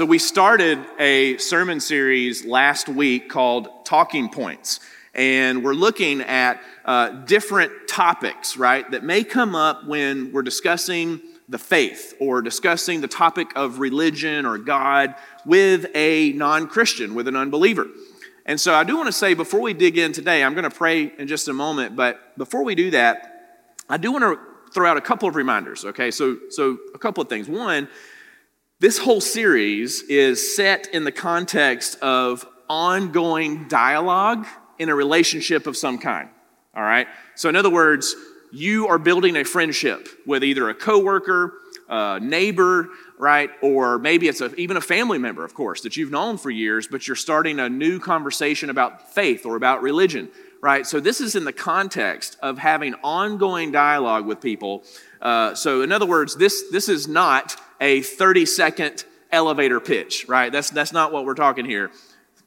so we started a sermon series last week called Talking Points. And we're looking at uh, different topics, right, that may come up when we're discussing the faith or discussing the topic of religion or God with a non Christian, with an unbeliever. And so I do want to say before we dig in today, I'm going to pray in just a moment, but before we do that, I do want to throw out a couple of reminders, okay? So, so a couple of things. One, this whole series is set in the context of ongoing dialogue in a relationship of some kind. All right? So, in other words, you are building a friendship with either a coworker, a neighbor, right? Or maybe it's a, even a family member, of course, that you've known for years, but you're starting a new conversation about faith or about religion, right? So, this is in the context of having ongoing dialogue with people. Uh, so, in other words, this, this is not a 30 second elevator pitch, right? That's, that's not what we're talking here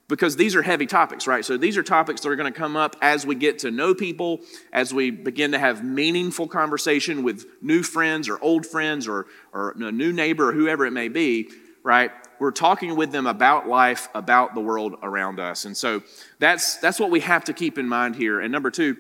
because these are heavy topics, right? So these are topics that are going to come up as we get to know people, as we begin to have meaningful conversation with new friends or old friends or, or a new neighbor or whoever it may be, right? We're talking with them about life, about the world around us. And so that's, that's what we have to keep in mind here. And number two,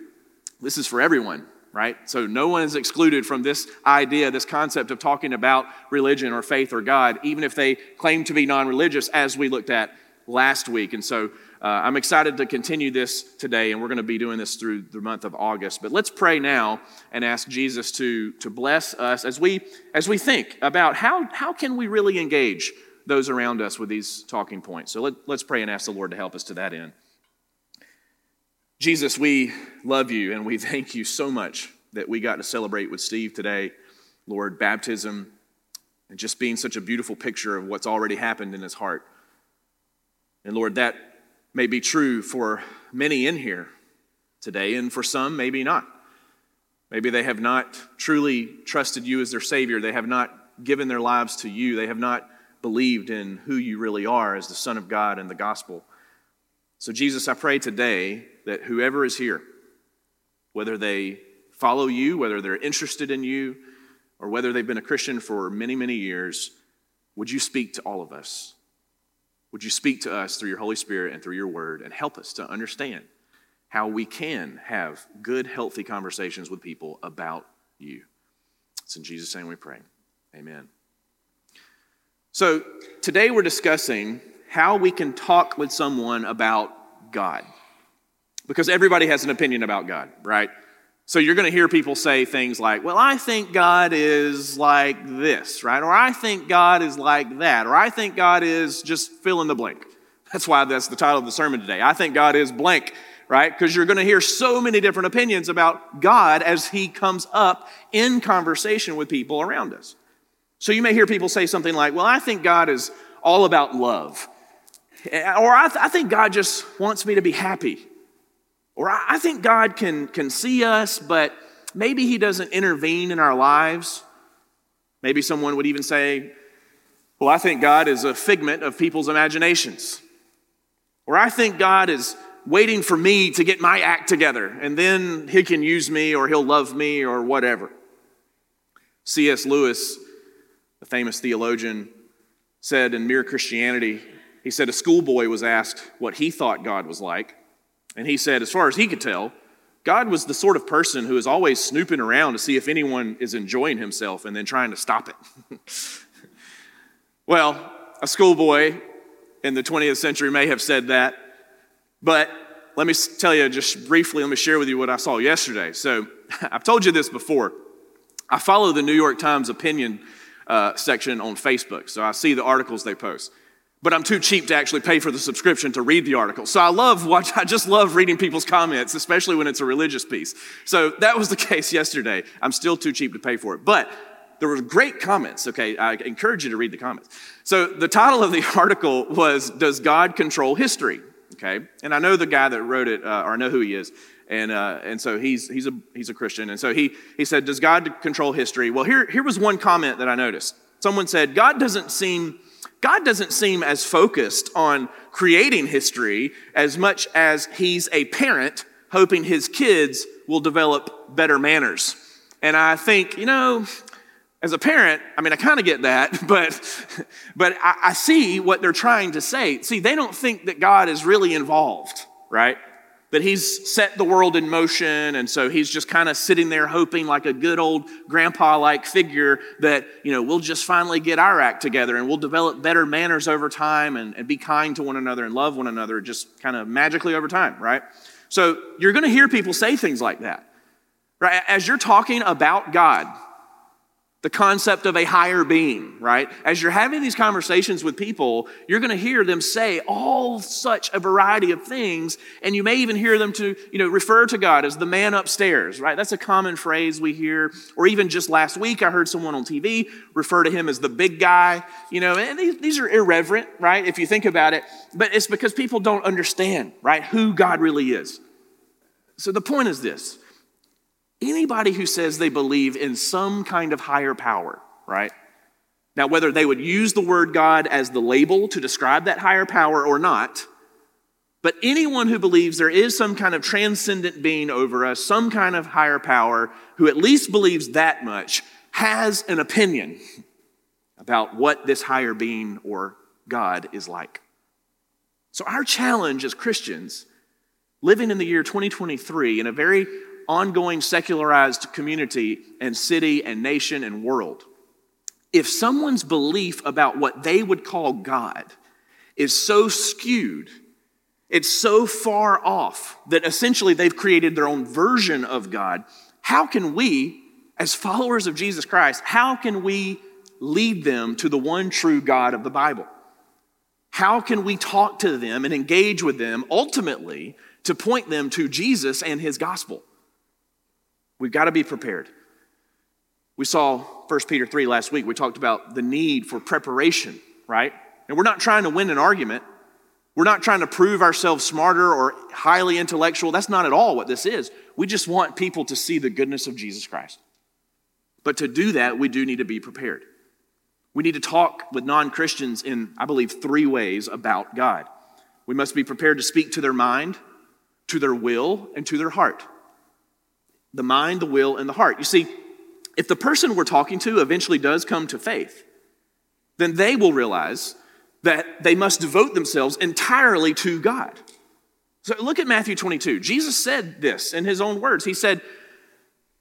this is for everyone, right? So no one is excluded from this idea, this concept of talking about religion or faith or God, even if they claim to be non religious, as we looked at last week. And so uh, I'm excited to continue this today, and we're going to be doing this through the month of August. But let's pray now and ask Jesus to, to bless us as we, as we think about how, how can we really engage those around us with these talking points. So let, let's pray and ask the Lord to help us to that end. Jesus, we love you and we thank you so much that we got to celebrate with Steve today, Lord, baptism, and just being such a beautiful picture of what's already happened in his heart. And Lord, that may be true for many in here today, and for some, maybe not. Maybe they have not truly trusted you as their Savior. They have not given their lives to you. They have not believed in who you really are as the Son of God and the gospel. So, Jesus, I pray today that whoever is here, whether they follow you, whether they're interested in you, or whether they've been a Christian for many, many years, would you speak to all of us? Would you speak to us through your Holy Spirit and through your word and help us to understand how we can have good, healthy conversations with people about you? It's in Jesus' name we pray. Amen. So, today we're discussing how we can talk with someone about God. Because everybody has an opinion about God, right? So you're going to hear people say things like, well, I think God is like this, right? Or I think God is like that. Or I think God is just fill in the blank. That's why that's the title of the sermon today. I think God is blank, right? Because you're going to hear so many different opinions about God as he comes up in conversation with people around us. So you may hear people say something like, well, I think God is all about love. Or I, th- I think God just wants me to be happy. Or I, I think God can, can see us, but maybe He doesn't intervene in our lives. Maybe someone would even say, Well, I think God is a figment of people's imaginations. Or I think God is waiting for me to get my act together, and then He can use me, or He'll love me, or whatever. C.S. Lewis, the famous theologian, said in Mere Christianity, he said a schoolboy was asked what he thought God was like. And he said, as far as he could tell, God was the sort of person who is always snooping around to see if anyone is enjoying himself and then trying to stop it. well, a schoolboy in the 20th century may have said that, but let me tell you just briefly, let me share with you what I saw yesterday. So I've told you this before. I follow the New York Times opinion uh, section on Facebook, so I see the articles they post but I'm too cheap to actually pay for the subscription to read the article. So I love watch, I just love reading people's comments, especially when it's a religious piece. So that was the case yesterday. I'm still too cheap to pay for it. But there were great comments. Okay, I encourage you to read the comments. So the title of the article was Does God Control History? Okay, and I know the guy that wrote it, uh, or I know who he is. And, uh, and so he's, he's, a, he's a Christian. And so he, he said, Does God control history? Well, here, here was one comment that I noticed. Someone said, God doesn't seem God doesn't seem as focused on creating history as much as he's a parent hoping his kids will develop better manners. And I think, you know, as a parent, I mean, I kind of get that, but, but I, I see what they're trying to say. See, they don't think that God is really involved, right? That he's set the world in motion, and so he's just kind of sitting there hoping, like a good old grandpa like figure, that, you know, we'll just finally get our act together and we'll develop better manners over time and, and be kind to one another and love one another just kind of magically over time, right? So you're going to hear people say things like that, right? As you're talking about God, the concept of a higher being, right? As you're having these conversations with people, you're going to hear them say all such a variety of things, and you may even hear them to, you know, refer to God as the man upstairs, right? That's a common phrase we hear. Or even just last week, I heard someone on TV refer to him as the big guy, you know, and these, these are irreverent, right? If you think about it, but it's because people don't understand, right, who God really is. So the point is this anybody who says they believe in some kind of higher power, right? Now, whether they would use the word God as the label to describe that higher power or not, but anyone who believes there is some kind of transcendent being over us, some kind of higher power, who at least believes that much, has an opinion about what this higher being or God is like. So, our challenge as Christians, living in the year 2023 in a very ongoing secularized community and city and nation and world, if someone's belief about what they would call God is so skewed, it's so far off that essentially they've created their own version of God, how can we, as followers of Jesus Christ, how can we lead them to the one true God of the Bible? How can we talk to them and engage with them ultimately to point them to Jesus and his gospel? We've got to be prepared. We saw 1 Peter 3 last week. We talked about the need for preparation, right? And we're not trying to win an argument. We're not trying to prove ourselves smarter or highly intellectual. That's not at all what this is. We just want people to see the goodness of Jesus Christ. But to do that, we do need to be prepared. We need to talk with non Christians in, I believe, three ways about God. We must be prepared to speak to their mind, to their will, and to their heart the mind, the will, and the heart. You see, if the person we're talking to eventually does come to faith, then they will realize that they must devote themselves entirely to God. So look at Matthew 22. Jesus said this in his own words. He said,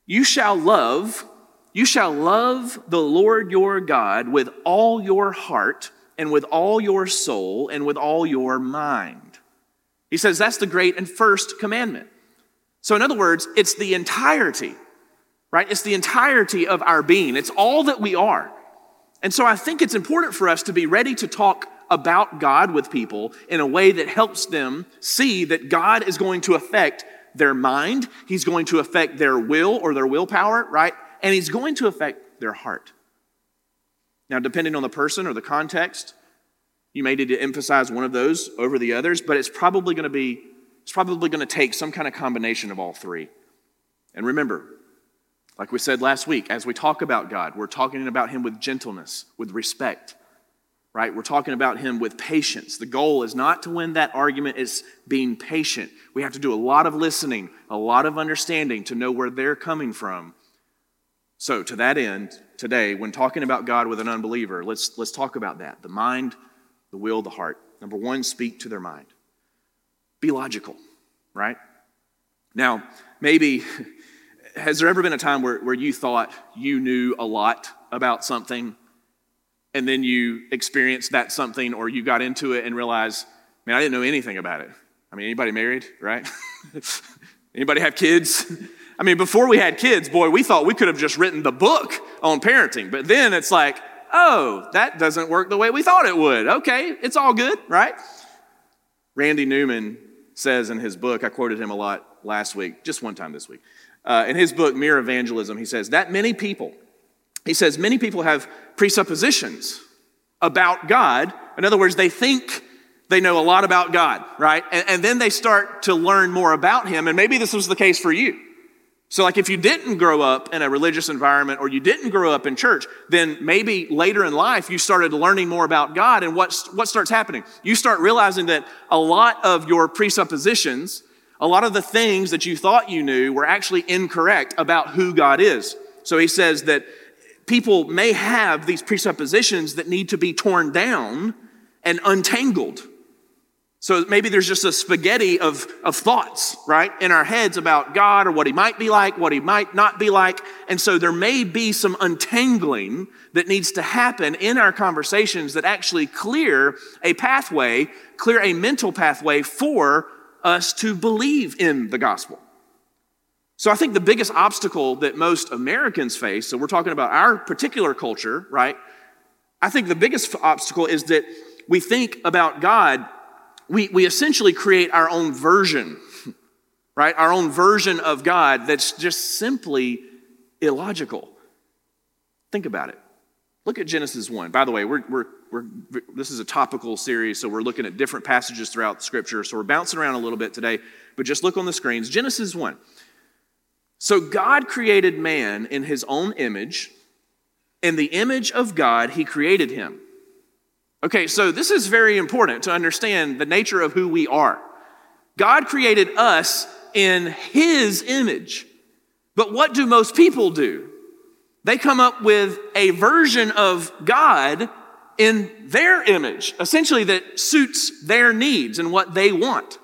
You shall love, you shall love the Lord your God with all your heart and with all your soul and with all your mind. He says that's the great and first commandment. So, in other words, it's the entirety, right? It's the entirety of our being, it's all that we are. And so, I think it's important for us to be ready to talk about God with people in a way that helps them see that God is going to affect their mind, He's going to affect their will or their willpower, right? And He's going to affect their heart. Now, depending on the person or the context, you may need to emphasize one of those over the others, but it's probably going to be it's probably going to take some kind of combination of all three. And remember, like we said last week, as we talk about God, we're talking about Him with gentleness, with respect, right? We're talking about Him with patience. The goal is not to win that argument, it's being patient. We have to do a lot of listening, a lot of understanding to know where they're coming from. So, to that end, today, when talking about God with an unbeliever, let's, let's talk about that the mind, the will, the heart. Number one, speak to their mind. Be logical, right? Now, maybe, has there ever been a time where, where you thought you knew a lot about something and then you experienced that something or you got into it and realized, man, I didn't know anything about it? I mean, anybody married, right? anybody have kids? I mean, before we had kids, boy, we thought we could have just written the book on parenting. But then it's like, oh, that doesn't work the way we thought it would. Okay, it's all good, right? Randy Newman says in his book, I quoted him a lot last week, just one time this week. Uh, in his book, Mere Evangelism, he says that many people, he says, many people have presuppositions about God. In other words, they think they know a lot about God, right? And, and then they start to learn more about Him. And maybe this was the case for you. So, like, if you didn't grow up in a religious environment or you didn't grow up in church, then maybe later in life you started learning more about God. And what, what starts happening? You start realizing that a lot of your presuppositions, a lot of the things that you thought you knew were actually incorrect about who God is. So, he says that people may have these presuppositions that need to be torn down and untangled. So maybe there's just a spaghetti of, of thoughts, right, in our heads about God or what He might be like, what He might not be like. And so there may be some untangling that needs to happen in our conversations that actually clear a pathway, clear a mental pathway for us to believe in the gospel. So I think the biggest obstacle that most Americans face, so we're talking about our particular culture, right? I think the biggest obstacle is that we think about God we, we essentially create our own version, right? Our own version of God that's just simply illogical. Think about it. Look at Genesis 1. By the way, we're, we're, we're, this is a topical series, so we're looking at different passages throughout scripture. So we're bouncing around a little bit today, but just look on the screens. Genesis 1. So God created man in his own image. In the image of God, he created him. Okay, so this is very important to understand the nature of who we are. God created us in His image. But what do most people do? They come up with a version of God in their image, essentially that suits their needs and what they want.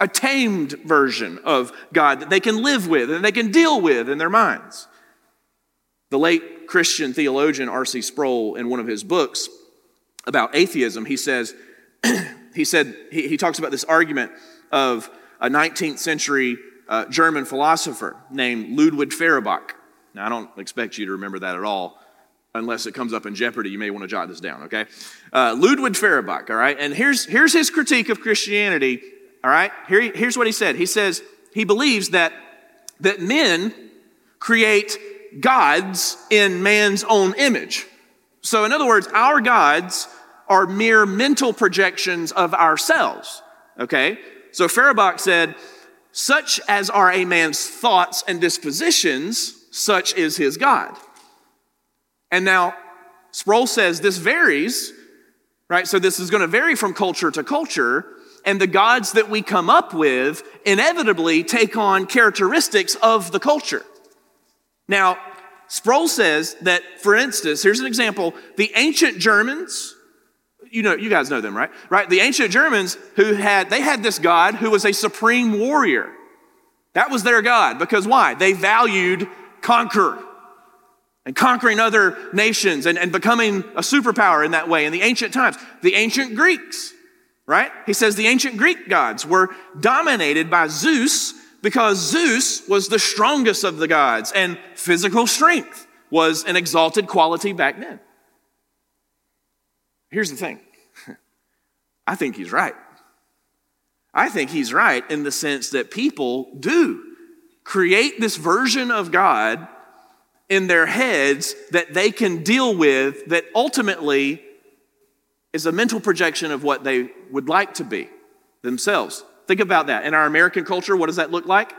A tamed version of God that they can live with and they can deal with in their minds. The late Christian theologian R.C. Sproul, in one of his books, about atheism, he says, he said, he, he, talks about this argument of a 19th century uh, German philosopher named Ludwig Feuerbach. Now, I don't expect you to remember that at all. Unless it comes up in jeopardy, you may want to jot this down, okay? Uh, Ludwig Feuerbach, all right? And here's, here's his critique of Christianity, all right? Here, here's what he said. He says he believes that, that men create gods in man's own image. So, in other words, our gods are mere mental projections of ourselves. Okay? So Feuerbach said, such as are a man's thoughts and dispositions, such is his God. And now, Sproul says this varies, right? So this is going to vary from culture to culture, and the gods that we come up with inevitably take on characteristics of the culture. Now, Sproul says that, for instance, here's an example the ancient Germans, you know, you guys know them, right? Right? The ancient Germans who had, they had this God who was a supreme warrior. That was their God because why? They valued conquer and conquering other nations and, and becoming a superpower in that way in the ancient times. The ancient Greeks, right? He says the ancient Greek gods were dominated by Zeus because Zeus was the strongest of the gods and physical strength was an exalted quality back then. Here's the thing I think he's right. I think he's right in the sense that people do create this version of God in their heads that they can deal with that ultimately is a mental projection of what they would like to be themselves. Think about that. In our American culture, what does that look like?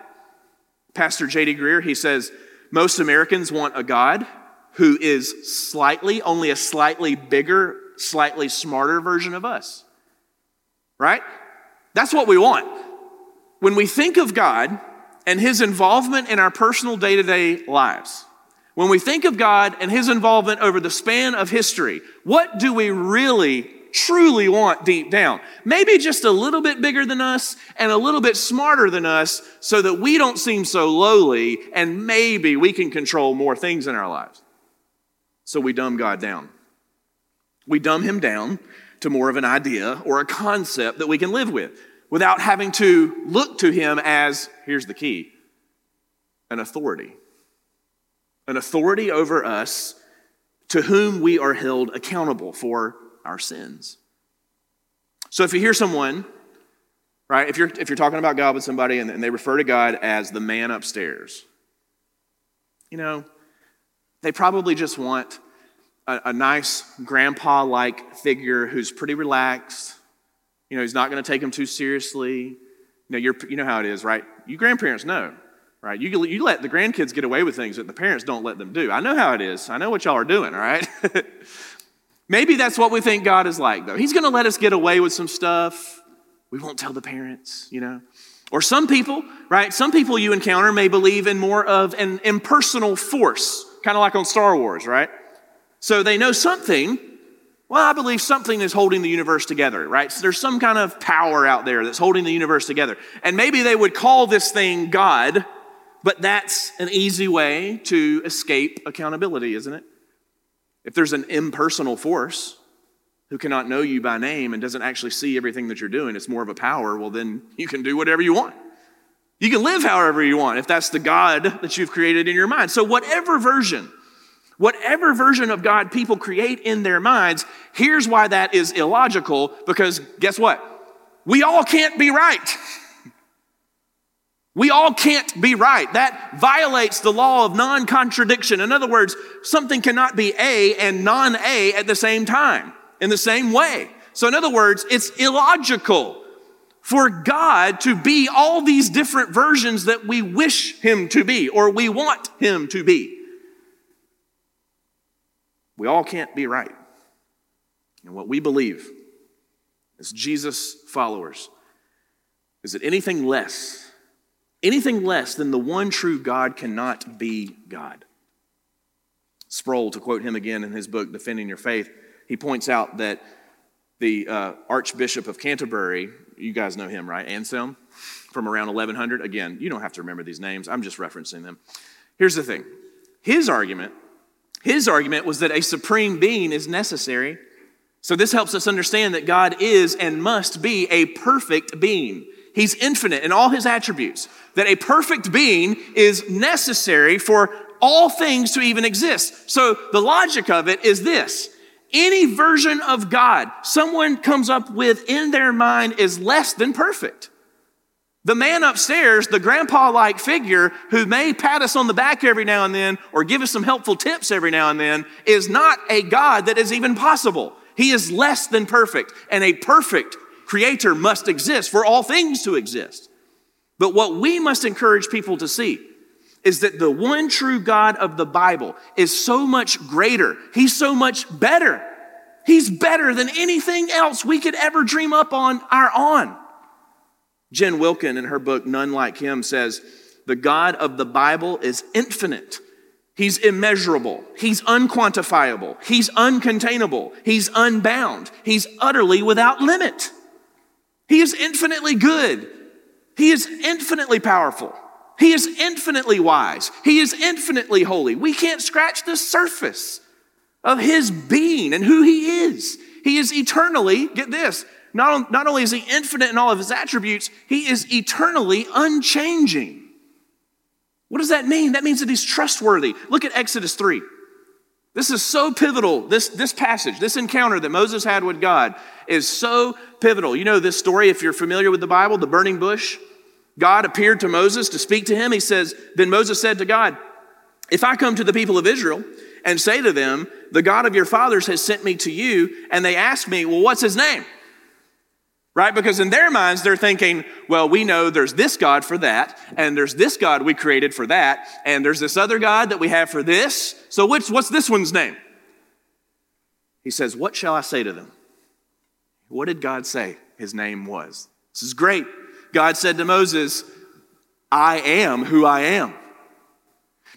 Pastor J.D. Greear, he says, most Americans want a God who is slightly, only a slightly bigger slightly smarter version of us. Right? That's what we want. When we think of God and His involvement in our personal day to day lives, when we think of God and His involvement over the span of history, what do we really, truly want deep down? Maybe just a little bit bigger than us and a little bit smarter than us so that we don't seem so lowly and maybe we can control more things in our lives. So we dumb God down. We dumb him down to more of an idea or a concept that we can live with without having to look to him as, here's the key, an authority. An authority over us to whom we are held accountable for our sins. So if you hear someone, right, if you're, if you're talking about God with somebody and, and they refer to God as the man upstairs, you know, they probably just want a, a nice grandpa like figure who's pretty relaxed. You know, he's not going to take him too seriously. You know, you're, you know how it is, right? You grandparents know, right? You, you let the grandkids get away with things that the parents don't let them do. I know how it is. I know what y'all are doing, all right? Maybe that's what we think God is like, though. He's going to let us get away with some stuff. We won't tell the parents, you know. Or some people, right? Some people you encounter may believe in more of an impersonal force kind of like on Star Wars, right? So they know something. Well, I believe something is holding the universe together, right? So there's some kind of power out there that's holding the universe together. And maybe they would call this thing God, but that's an easy way to escape accountability, isn't it? If there's an impersonal force who cannot know you by name and doesn't actually see everything that you're doing, it's more of a power, well, then you can do whatever you want. You can live however you want if that's the God that you've created in your mind. So, whatever version, whatever version of God people create in their minds, here's why that is illogical because guess what? We all can't be right. We all can't be right. That violates the law of non contradiction. In other words, something cannot be A and non A at the same time, in the same way. So, in other words, it's illogical for God to be all these different versions that we wish Him to be or we want Him to be. We all can't be right. And what we believe as Jesus followers is that anything less Anything less than the one true God cannot be God. Sproul, to quote him again in his book, Defending Your Faith, he points out that the uh, Archbishop of Canterbury, you guys know him, right? Anselm, from around 1100. Again, you don't have to remember these names, I'm just referencing them. Here's the thing his argument, his argument was that a supreme being is necessary. So this helps us understand that God is and must be a perfect being. He's infinite in all his attributes, that a perfect being is necessary for all things to even exist. So the logic of it is this any version of God someone comes up with in their mind is less than perfect. The man upstairs, the grandpa like figure who may pat us on the back every now and then or give us some helpful tips every now and then, is not a God that is even possible. He is less than perfect, and a perfect creator must exist for all things to exist. But what we must encourage people to see is that the one true God of the Bible is so much greater. He's so much better. He's better than anything else we could ever dream up on our own. Jen Wilkin, in her book None Like Him, says, The God of the Bible is infinite. He's immeasurable. He's unquantifiable. He's uncontainable. He's unbound. He's utterly without limit. He is infinitely good. He is infinitely powerful. He is infinitely wise. He is infinitely holy. We can't scratch the surface of his being and who he is. He is eternally, get this, not, not only is he infinite in all of his attributes, he is eternally unchanging. What does that mean? That means that he's trustworthy. Look at Exodus 3. This is so pivotal. This, this passage, this encounter that Moses had with God is so pivotal. You know this story, if you're familiar with the Bible, the burning bush. God appeared to Moses to speak to him. He says, Then Moses said to God, If I come to the people of Israel and say to them, The God of your fathers has sent me to you, and they ask me, Well, what's his name? Right? Because in their minds, they're thinking, well, we know there's this God for that, and there's this God we created for that, and there's this other God that we have for this. So which, what's this one's name? He says, What shall I say to them? What did God say his name was? This is great. God said to Moses, I am who I am.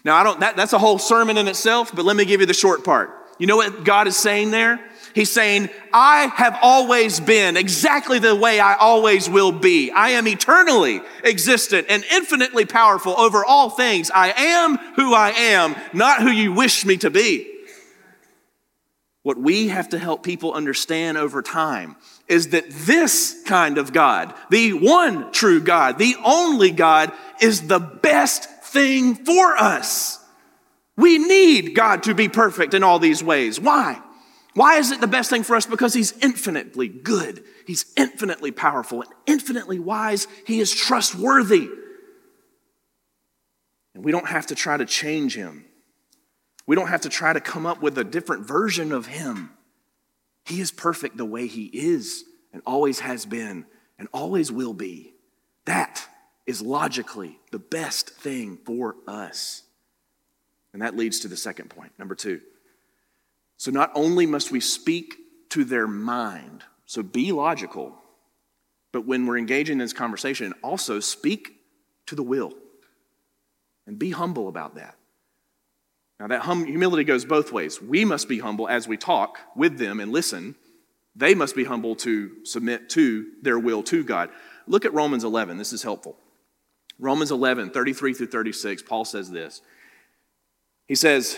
Now, I don't, that, that's a whole sermon in itself, but let me give you the short part. You know what God is saying there? He's saying, I have always been exactly the way I always will be. I am eternally existent and infinitely powerful over all things. I am who I am, not who you wish me to be. What we have to help people understand over time is that this kind of God, the one true God, the only God, is the best thing for us. We need God to be perfect in all these ways. Why? Why is it the best thing for us? Because He's infinitely good, He's infinitely powerful, and infinitely wise. He is trustworthy. And we don't have to try to change Him. We don't have to try to come up with a different version of Him. He is perfect the way He is and always has been and always will be. That is logically the best thing for us. And that leads to the second point, number two. So not only must we speak to their mind, so be logical, but when we're engaging in this conversation, also speak to the will and be humble about that. Now, that hum- humility goes both ways. We must be humble as we talk with them and listen. They must be humble to submit to their will to God. Look at Romans 11. This is helpful. Romans 11, 33 through 36, Paul says this. He says,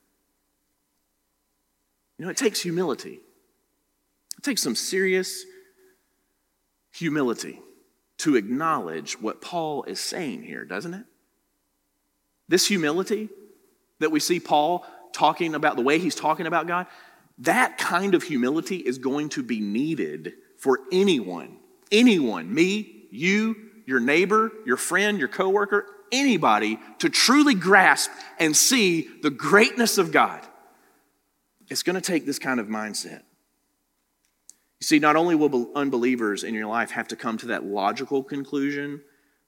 You know, it takes humility. It takes some serious humility to acknowledge what Paul is saying here, doesn't it? This humility that we see Paul talking about, the way he's talking about God, that kind of humility is going to be needed for anyone. Anyone, me, you, your neighbor, your friend, your coworker, anybody to truly grasp and see the greatness of God. It's going to take this kind of mindset. You see, not only will unbelievers in your life have to come to that logical conclusion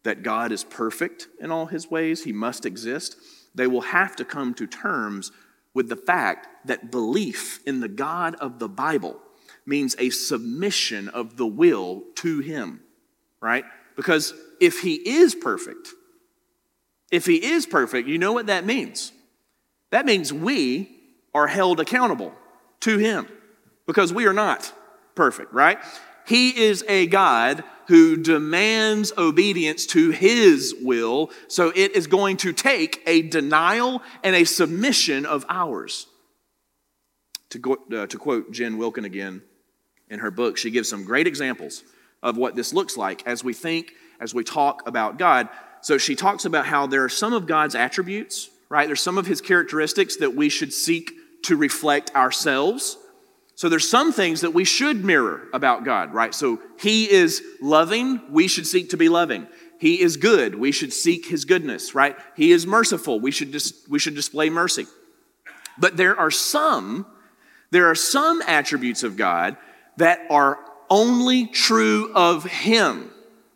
that God is perfect in all his ways, he must exist, they will have to come to terms with the fact that belief in the God of the Bible means a submission of the will to him, right? Because if he is perfect, if he is perfect, you know what that means? That means we are held accountable to him because we are not perfect, right? He is a God who demands obedience to his will, so it is going to take a denial and a submission of ours. To, go, uh, to quote Jen Wilkin again in her book, she gives some great examples of what this looks like as we think, as we talk about God. So she talks about how there are some of God's attributes, right? There's some of his characteristics that we should seek to reflect ourselves. So there's some things that we should mirror about God, right? So he is loving, we should seek to be loving. He is good, we should seek his goodness, right? He is merciful, we should dis- we should display mercy. But there are some there are some attributes of God that are only true of him.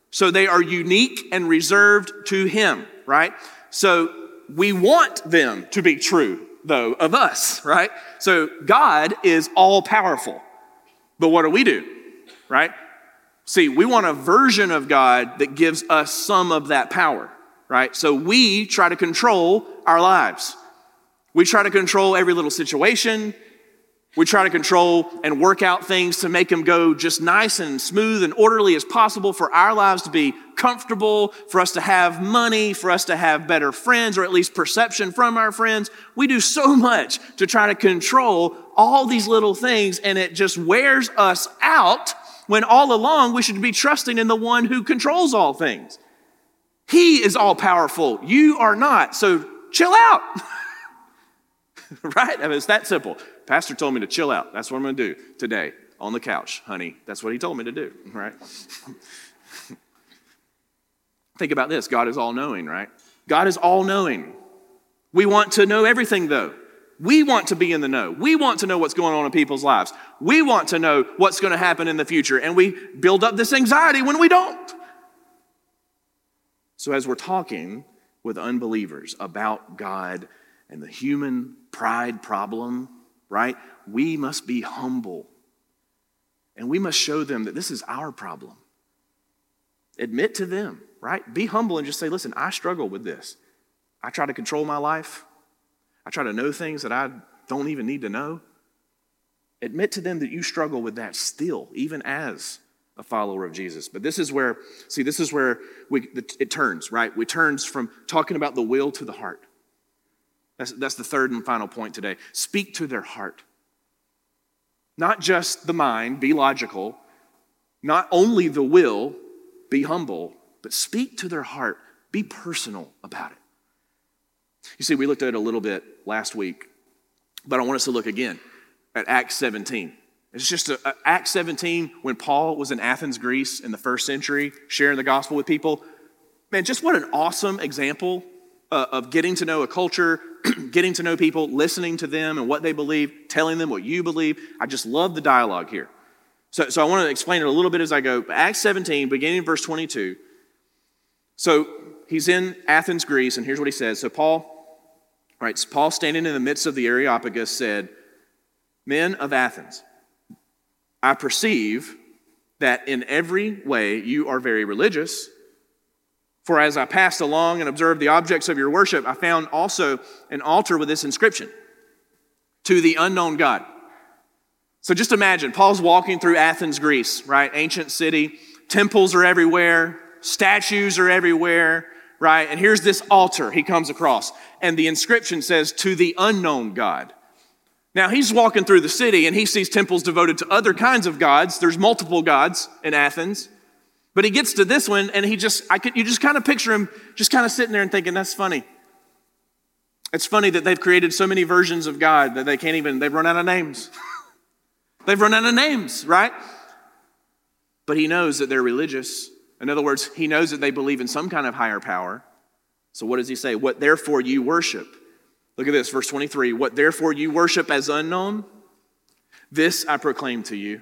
So they are unique and reserved to him, right? So we want them to be true though, of us, right? So God is all powerful. But what do we do, right? See, we want a version of God that gives us some of that power, right? So we try to control our lives. We try to control every little situation, we try to control and work out things to make them go just nice and smooth and orderly as possible for our lives to be comfortable, for us to have money, for us to have better friends, or at least perception from our friends. We do so much to try to control all these little things, and it just wears us out when all along we should be trusting in the one who controls all things. He is all powerful. You are not. So chill out. right? I mean, it's that simple. Pastor told me to chill out. That's what I'm going to do today on the couch, honey. That's what he told me to do, right? Think about this God is all knowing, right? God is all knowing. We want to know everything, though. We want to be in the know. We want to know what's going on in people's lives. We want to know what's going to happen in the future, and we build up this anxiety when we don't. So, as we're talking with unbelievers about God and the human pride problem, right? We must be humble. And we must show them that this is our problem. Admit to them, right? Be humble and just say, listen, I struggle with this. I try to control my life. I try to know things that I don't even need to know. Admit to them that you struggle with that still, even as a follower of Jesus. But this is where, see, this is where we, it turns, right? We turns from talking about the will to the heart. That's, that's the third and final point today. Speak to their heart. Not just the mind, be logical. Not only the will, be humble, but speak to their heart. Be personal about it. You see, we looked at it a little bit last week, but I want us to look again at Acts 17. It's just a, a, Acts 17 when Paul was in Athens, Greece in the first century, sharing the gospel with people. Man, just what an awesome example uh, of getting to know a culture, getting to know people, listening to them and what they believe, telling them what you believe. I just love the dialogue here. So, so I want to explain it a little bit as I go. Acts 17, beginning in verse 22. So he's in Athens, Greece, and here's what he says. So Paul, right, so Paul standing in the midst of the Areopagus said, Men of Athens, I perceive that in every way you are very religious. For as I passed along and observed the objects of your worship, I found also an altar with this inscription To the unknown God. So just imagine, Paul's walking through Athens, Greece, right? Ancient city. Temples are everywhere, statues are everywhere, right? And here's this altar he comes across. And the inscription says, To the unknown God. Now he's walking through the city and he sees temples devoted to other kinds of gods. There's multiple gods in Athens. But he gets to this one and he just, I could, you just kind of picture him just kind of sitting there and thinking, that's funny. It's funny that they've created so many versions of God that they can't even, they've run out of names. they've run out of names, right? But he knows that they're religious. In other words, he knows that they believe in some kind of higher power. So what does he say? What therefore you worship. Look at this, verse 23. What therefore you worship as unknown, this I proclaim to you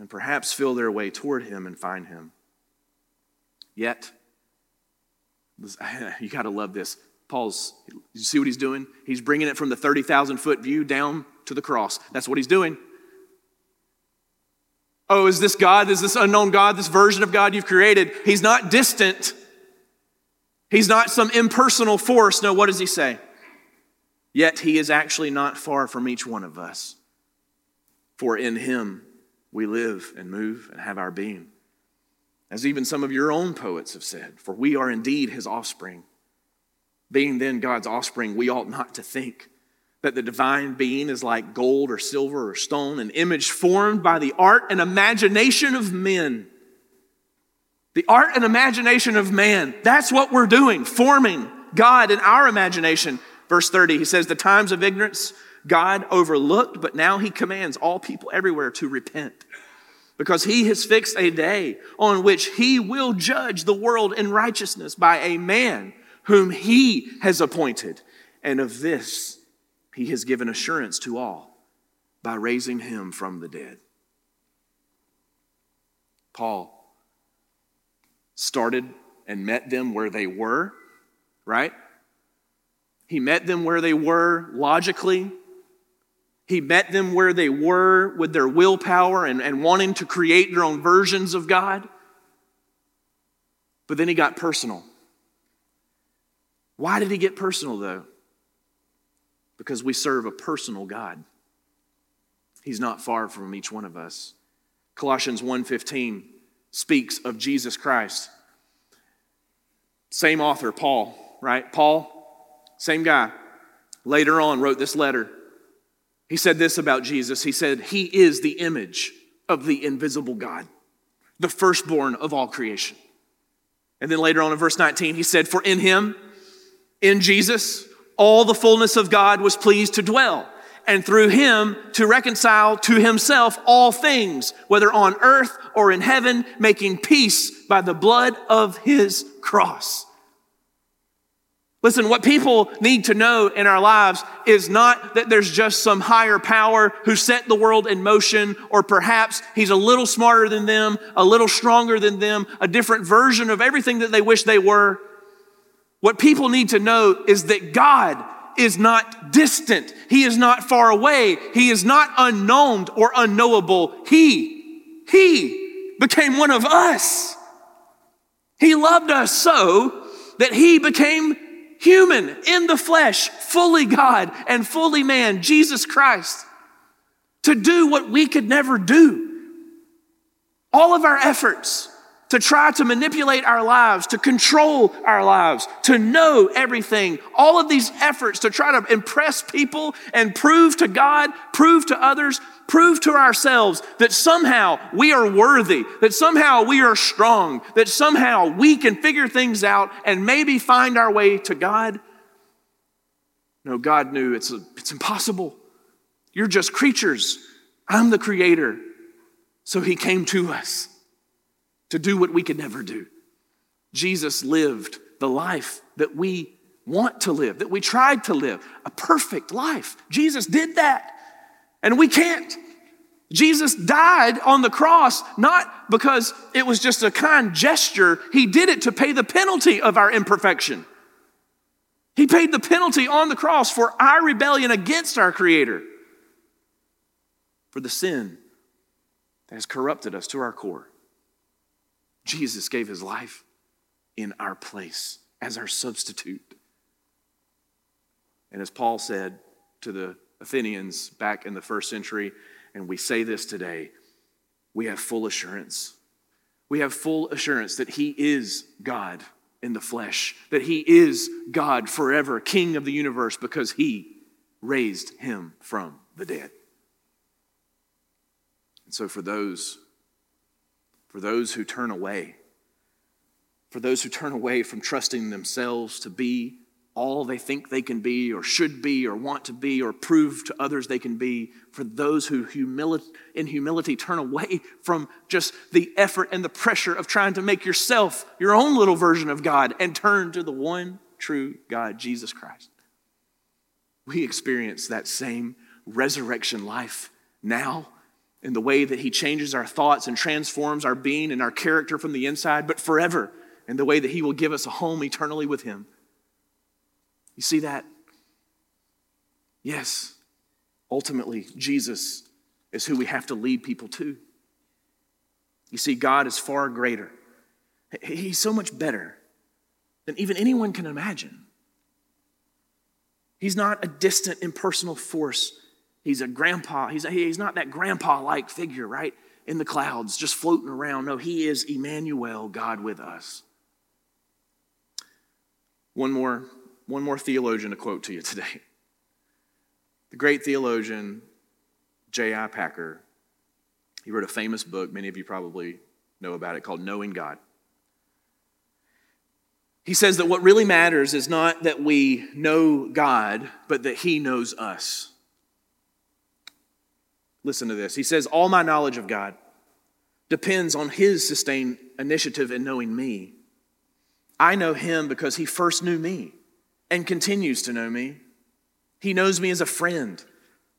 and perhaps feel their way toward him and find him. Yet, you got to love this. Paul's, you see what he's doing? He's bringing it from the 30,000 foot view down to the cross. That's what he's doing. Oh, is this God, is this unknown God, this version of God you've created? He's not distant. He's not some impersonal force. No, what does he say? Yet he is actually not far from each one of us. For in him we live and move and have our being. As even some of your own poets have said, for we are indeed his offspring. Being then God's offspring, we ought not to think that the divine being is like gold or silver or stone, an image formed by the art and imagination of men. The art and imagination of man. That's what we're doing, forming God in our imagination. Verse 30, he says, The times of ignorance God overlooked, but now he commands all people everywhere to repent. Because he has fixed a day on which he will judge the world in righteousness by a man whom he has appointed. And of this he has given assurance to all by raising him from the dead. Paul started and met them where they were, right? He met them where they were logically, he met them where they were with their willpower and, and wanting to create their own versions of God. But then he got personal. Why did he get personal, though? Because we serve a personal God. He's not far from each one of us. Colossians 1:15 speaks of Jesus Christ. Same author, Paul, right? Paul, same guy, later on wrote this letter he said this about Jesus. He said, He is the image of the invisible God, the firstborn of all creation. And then later on in verse 19, he said, For in him, in Jesus, all the fullness of God was pleased to dwell, and through him to reconcile to himself all things, whether on earth or in heaven, making peace by the blood of his cross. Listen, what people need to know in our lives is not that there's just some higher power who set the world in motion, or perhaps he's a little smarter than them, a little stronger than them, a different version of everything that they wish they were. What people need to know is that God is not distant. He is not far away. He is not unknown or unknowable. He, He became one of us. He loved us so that He became human in the flesh, fully God and fully man, Jesus Christ, to do what we could never do. All of our efforts, to try to manipulate our lives, to control our lives, to know everything. All of these efforts to try to impress people and prove to God, prove to others, prove to ourselves that somehow we are worthy, that somehow we are strong, that somehow we can figure things out and maybe find our way to God. No, God knew it's, a, it's impossible. You're just creatures. I'm the creator. So he came to us to do what we could never do. Jesus lived the life that we want to live, that we tried to live, a perfect life. Jesus did that, and we can't. Jesus died on the cross not because it was just a kind gesture, He did it to pay the penalty of our imperfection. He paid the penalty on the cross for our rebellion against our Creator, for the sin that has corrupted us to our core. Jesus gave his life in our place as our substitute. And as Paul said to the Athenians back in the first century, and we say this today, we have full assurance. We have full assurance that he is God in the flesh, that he is God forever, King of the universe, because he raised him from the dead. And so, for those for those who turn away, for those who turn away from trusting themselves to be all they think they can be or should be or want to be or prove to others they can be, for those who humili- in humility turn away from just the effort and the pressure of trying to make yourself your own little version of God and turn to the one true God, Jesus Christ. We experience that same resurrection life now in the way that He changes our thoughts and transforms our being and our character from the inside, but forever in the way that He will give us a home eternally with Him. You see that? Yes, ultimately, Jesus is who we have to lead people to. You see, God is far greater, He's so much better than even anyone can imagine. He's not a distant, impersonal force He's a grandpa. He's, he's not that grandpa like figure, right? In the clouds, just floating around. No, he is Emmanuel, God with us. One more, one more theologian to quote to you today. The great theologian, J.I. Packer, he wrote a famous book, many of you probably know about it, called Knowing God. He says that what really matters is not that we know God, but that He knows us. Listen to this. He says, All my knowledge of God depends on His sustained initiative in knowing me. I know Him because He first knew me and continues to know me. He knows me as a friend,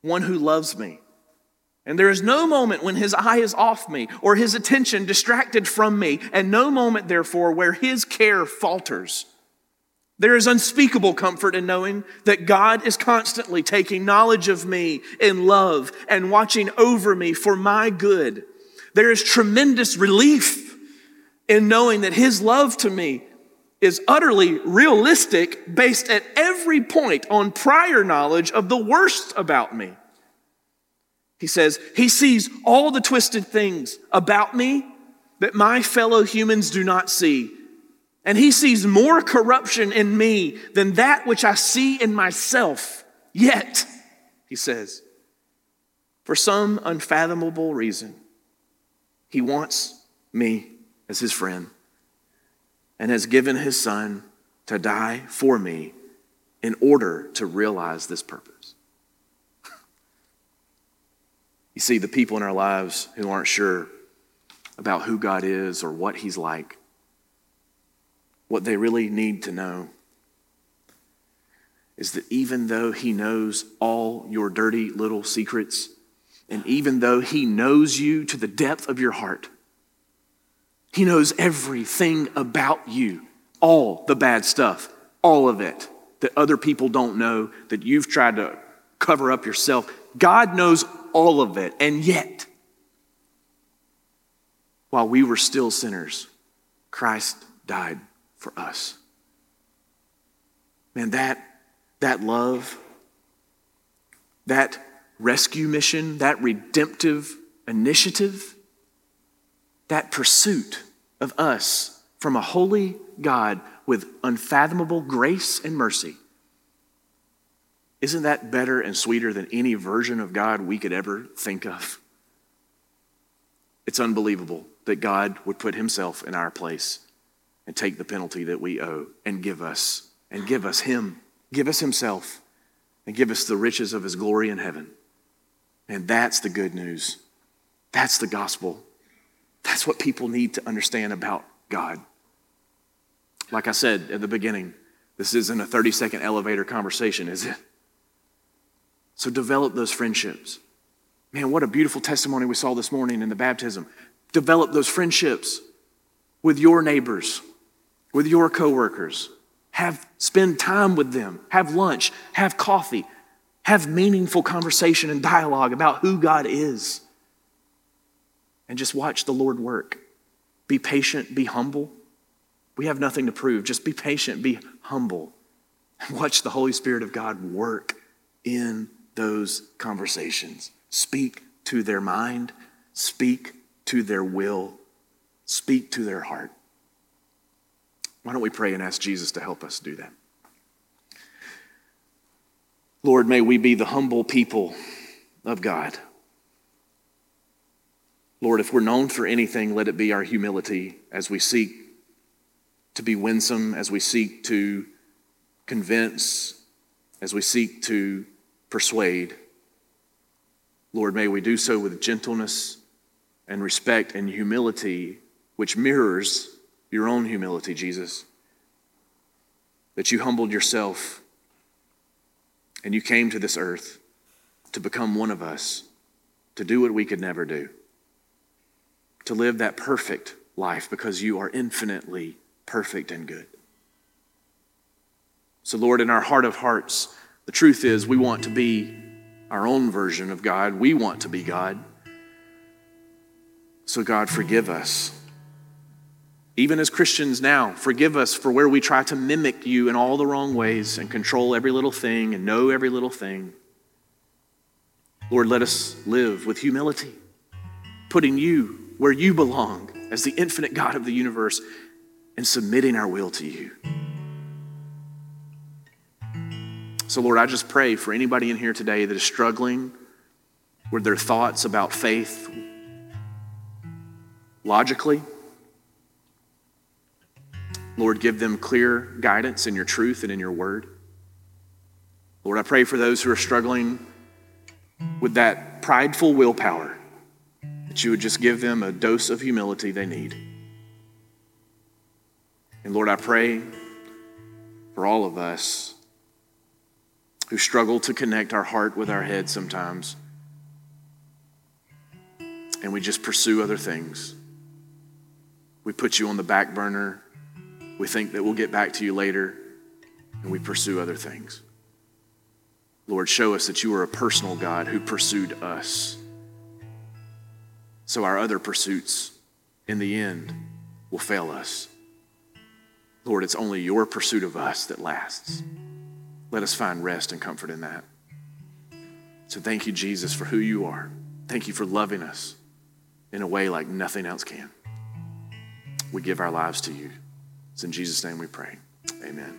one who loves me. And there is no moment when his eye is off me or his attention distracted from me, and no moment, therefore, where his care falters. There is unspeakable comfort in knowing that God is constantly taking knowledge of me in love and watching over me for my good. There is tremendous relief in knowing that His love to me is utterly realistic based at every point on prior knowledge of the worst about me. He says, He sees all the twisted things about me that my fellow humans do not see and he sees more corruption in me than that which I see in myself. Yet, he says, for some unfathomable reason, he wants me as his friend and has given his son to die for me in order to realize this purpose. You see, the people in our lives who aren't sure about who God is or what he's like what they really need to know is that even though He knows all your dirty little secrets, and even though He knows you to the depth of your heart, He knows everything about you, all the bad stuff, all of it that other people don't know, that you've tried to cover up yourself. God knows all of it, and yet, while we were still sinners, Christ died for us. Man, that, that love, that rescue mission, that redemptive initiative, that pursuit of us from a holy God with unfathomable grace and mercy. Isn't that better and sweeter than any version of God we could ever think of? It's unbelievable that God would put himself in our place and take the penalty that we owe and give us, and give us him, give us himself, and give us the riches of his glory in heaven. And that's the good news. That's the gospel. That's what people need to understand about God. Like I said at the beginning, this isn't a 30 second elevator conversation, is it? So develop those friendships. Man, what a beautiful testimony we saw this morning in the baptism. Develop those friendships with your neighbors, with your coworkers. Have spend time with them. Have lunch, have coffee, have meaningful conversation and dialogue about who God is. And just watch the Lord work. Be patient, be humble. We have nothing to prove. Just be patient, be humble. And watch the Holy Spirit of God work in those conversations. Speak to their mind, speak to their will, speak to their heart. Why don't we pray and ask Jesus to help us do that? Lord, may we be the humble people of God. Lord, if we're known for anything, let it be our humility as we seek to be winsome, as we seek to convince, as we seek to persuade. Lord, may we do so with gentleness and respect and humility, which mirrors your own humility, Jesus. That you humbled yourself and you came to this earth to become one of us, to do what we could never do, to live that perfect life because you are infinitely perfect and good. So, Lord, in our heart of hearts, the truth is we want to be our own version of God. We want to be God. So, God, forgive us. Even as Christians now, forgive us for where we try to mimic you in all the wrong ways and control every little thing and know every little thing. Lord, let us live with humility, putting you where you belong as the infinite God of the universe and submitting our will to you. So, Lord, I just pray for anybody in here today that is struggling with their thoughts about faith logically. Lord, give them clear guidance in your truth and in your word. Lord, I pray for those who are struggling with that prideful willpower, that you would just give them a dose of humility they need. And Lord, I pray for all of us who struggle to connect our heart with our head sometimes. And we just pursue other things. We put you on the back burner. We think that we'll get back to you later, and we pursue other things. Lord, show us that you are a personal God who pursued us. So our other pursuits, in the end, will fail us. Lord, it's only your pursuit of us that lasts. Let us find rest and comfort in that. So thank you, Jesus, for who you are. Thank you for loving us in a way like nothing else can. We give our lives to you. It's in Jesus' name we pray. Amen.